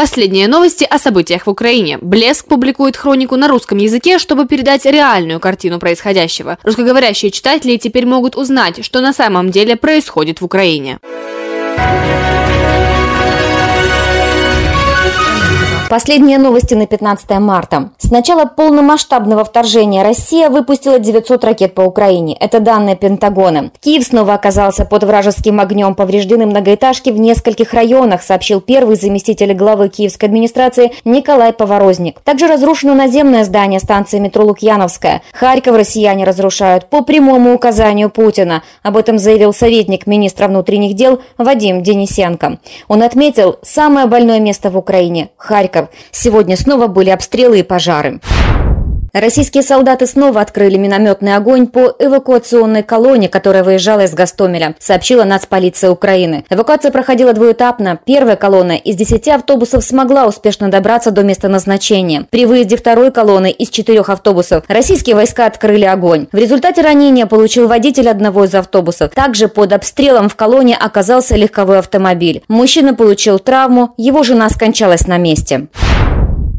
Последние новости о событиях в Украине. Блеск публикует хронику на русском языке, чтобы передать реальную картину происходящего. Русскоговорящие читатели теперь могут узнать, что на самом деле происходит в Украине. Последние новости на 15 марта. С начала полномасштабного вторжения Россия выпустила 900 ракет по Украине. Это данные Пентагона. Киев снова оказался под вражеским огнем. Повреждены многоэтажки в нескольких районах, сообщил первый заместитель главы киевской администрации Николай Поворозник. Также разрушено наземное здание станции метро Лукьяновская. Харьков россияне разрушают по прямому указанию Путина. Об этом заявил советник министра внутренних дел Вадим Денисенко. Он отметил, самое больное место в Украине – Харьков. Сегодня снова были обстрелы и пожары. Российские солдаты снова открыли минометный огонь по эвакуационной колонне, которая выезжала из Гастомеля, сообщила нацполиция Украины. Эвакуация проходила двуэтапно. Первая колонна из 10 автобусов смогла успешно добраться до места назначения. При выезде второй колонны из четырех автобусов российские войска открыли огонь. В результате ранения получил водитель одного из автобусов. Также под обстрелом в колонне оказался легковой автомобиль. Мужчина получил травму, его жена скончалась на месте.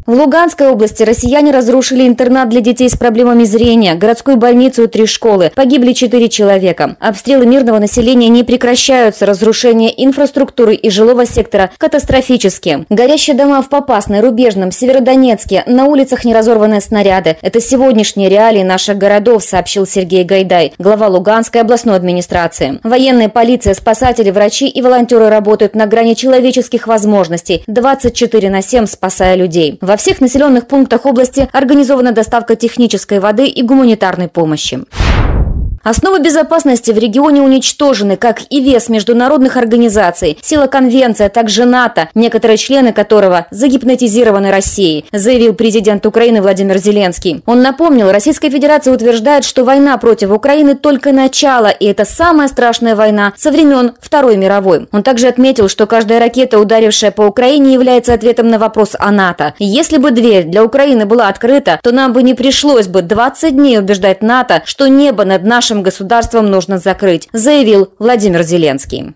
В Луганской области россияне разрушили интернат для детей с проблемами зрения, городскую больницу и три школы. Погибли четыре человека. Обстрелы мирного населения не прекращаются. Разрушение инфраструктуры и жилого сектора катастрофические. Горящие дома в Попасной, Рубежном, Северодонецке. На улицах неразорванные снаряды. Это сегодняшние реалии наших городов, сообщил Сергей Гайдай, глава Луганской областной администрации. Военные, полиция, спасатели, врачи и волонтеры работают на грани человеческих возможностей. 24 на 7 спасая людей. Во всех населенных пунктах области организована доставка технической воды и гуманитарной помощи. Основы безопасности в регионе уничтожены, как и вес международных организаций, сила конвенции, а также НАТО, некоторые члены которого загипнотизированы Россией, заявил президент Украины Владимир Зеленский. Он напомнил, Российская Федерация утверждает, что война против Украины только начало, и это самая страшная война со времен Второй мировой. Он также отметил, что каждая ракета, ударившая по Украине, является ответом на вопрос о НАТО. Если бы дверь для Украины была открыта, то нам бы не пришлось бы 20 дней убеждать НАТО, что небо над нашим нашим государством нужно закрыть, заявил Владимир Зеленский.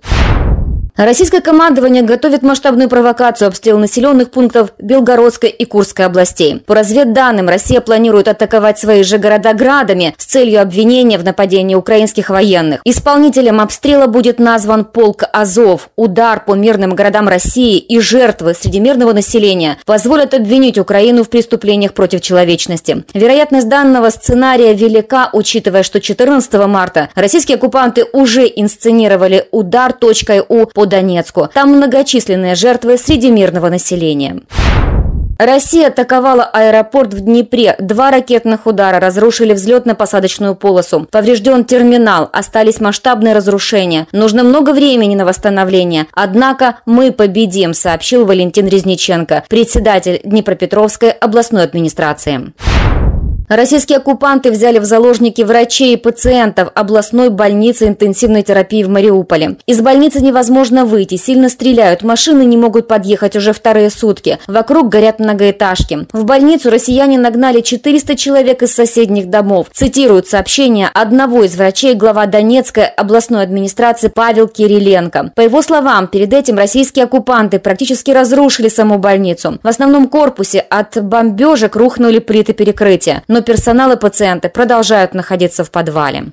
Российское командование готовит масштабную провокацию обстрел населенных пунктов Белгородской и Курской областей. По разведданным, Россия планирует атаковать свои же города градами с целью обвинения в нападении украинских военных. Исполнителем обстрела будет назван полк Азов. Удар по мирным городам России и жертвы среди мирного населения позволят обвинить Украину в преступлениях против человечности. Вероятность данного сценария велика, учитывая, что 14 марта российские оккупанты уже инсценировали удар точкой У по Донецку. Там многочисленные жертвы среди мирного населения. Россия атаковала аэропорт в Днепре. Два ракетных удара разрушили взлетно-посадочную полосу. Поврежден терминал, остались масштабные разрушения. Нужно много времени на восстановление. Однако мы победим, сообщил Валентин Резниченко, председатель Днепропетровской областной администрации. Российские оккупанты взяли в заложники врачей и пациентов областной больницы интенсивной терапии в Мариуполе. Из больницы невозможно выйти, сильно стреляют, машины не могут подъехать уже вторые сутки. Вокруг горят многоэтажки. В больницу россияне нагнали 400 человек из соседних домов. Цитируют сообщение одного из врачей глава Донецкой областной администрации Павел Кириленко. По его словам, перед этим российские оккупанты практически разрушили саму больницу. В основном корпусе от бомбежек рухнули плиты перекрытия но персонал и пациенты продолжают находиться в подвале.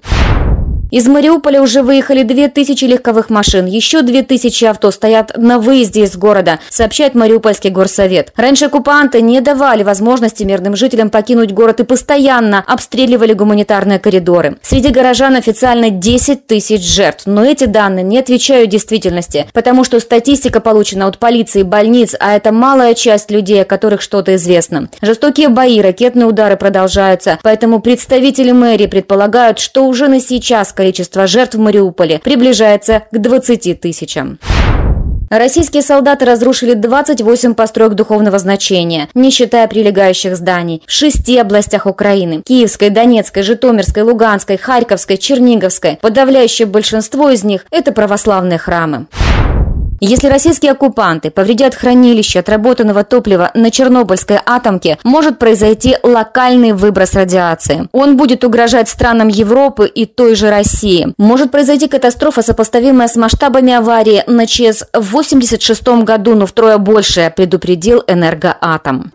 Из Мариуполя уже выехали 2000 легковых машин, еще 2000 авто стоят на выезде из города, сообщает Мариупольский горсовет. Раньше оккупанты не давали возможности мирным жителям покинуть город и постоянно обстреливали гуманитарные коридоры. Среди горожан официально 10 тысяч жертв, но эти данные не отвечают действительности, потому что статистика получена от полиции больниц, а это малая часть людей, о которых что-то известно. Жестокие бои, ракетные удары продолжаются, поэтому представители мэрии предполагают, что уже на сейчас количество жертв в Мариуполе приближается к 20 тысячам. Российские солдаты разрушили 28 построек духовного значения, не считая прилегающих зданий, в шести областях Украины – Киевской, Донецкой, Житомирской, Луганской, Харьковской, Черниговской. Подавляющее большинство из них – это православные храмы. Если российские оккупанты повредят хранилище отработанного топлива на Чернобыльской атомке, может произойти локальный выброс радиации. Он будет угрожать странам Европы и той же России. Может произойти катастрофа, сопоставимая с масштабами аварии на ЧС в 1986 году, но втрое больше, предупредил «Энергоатом».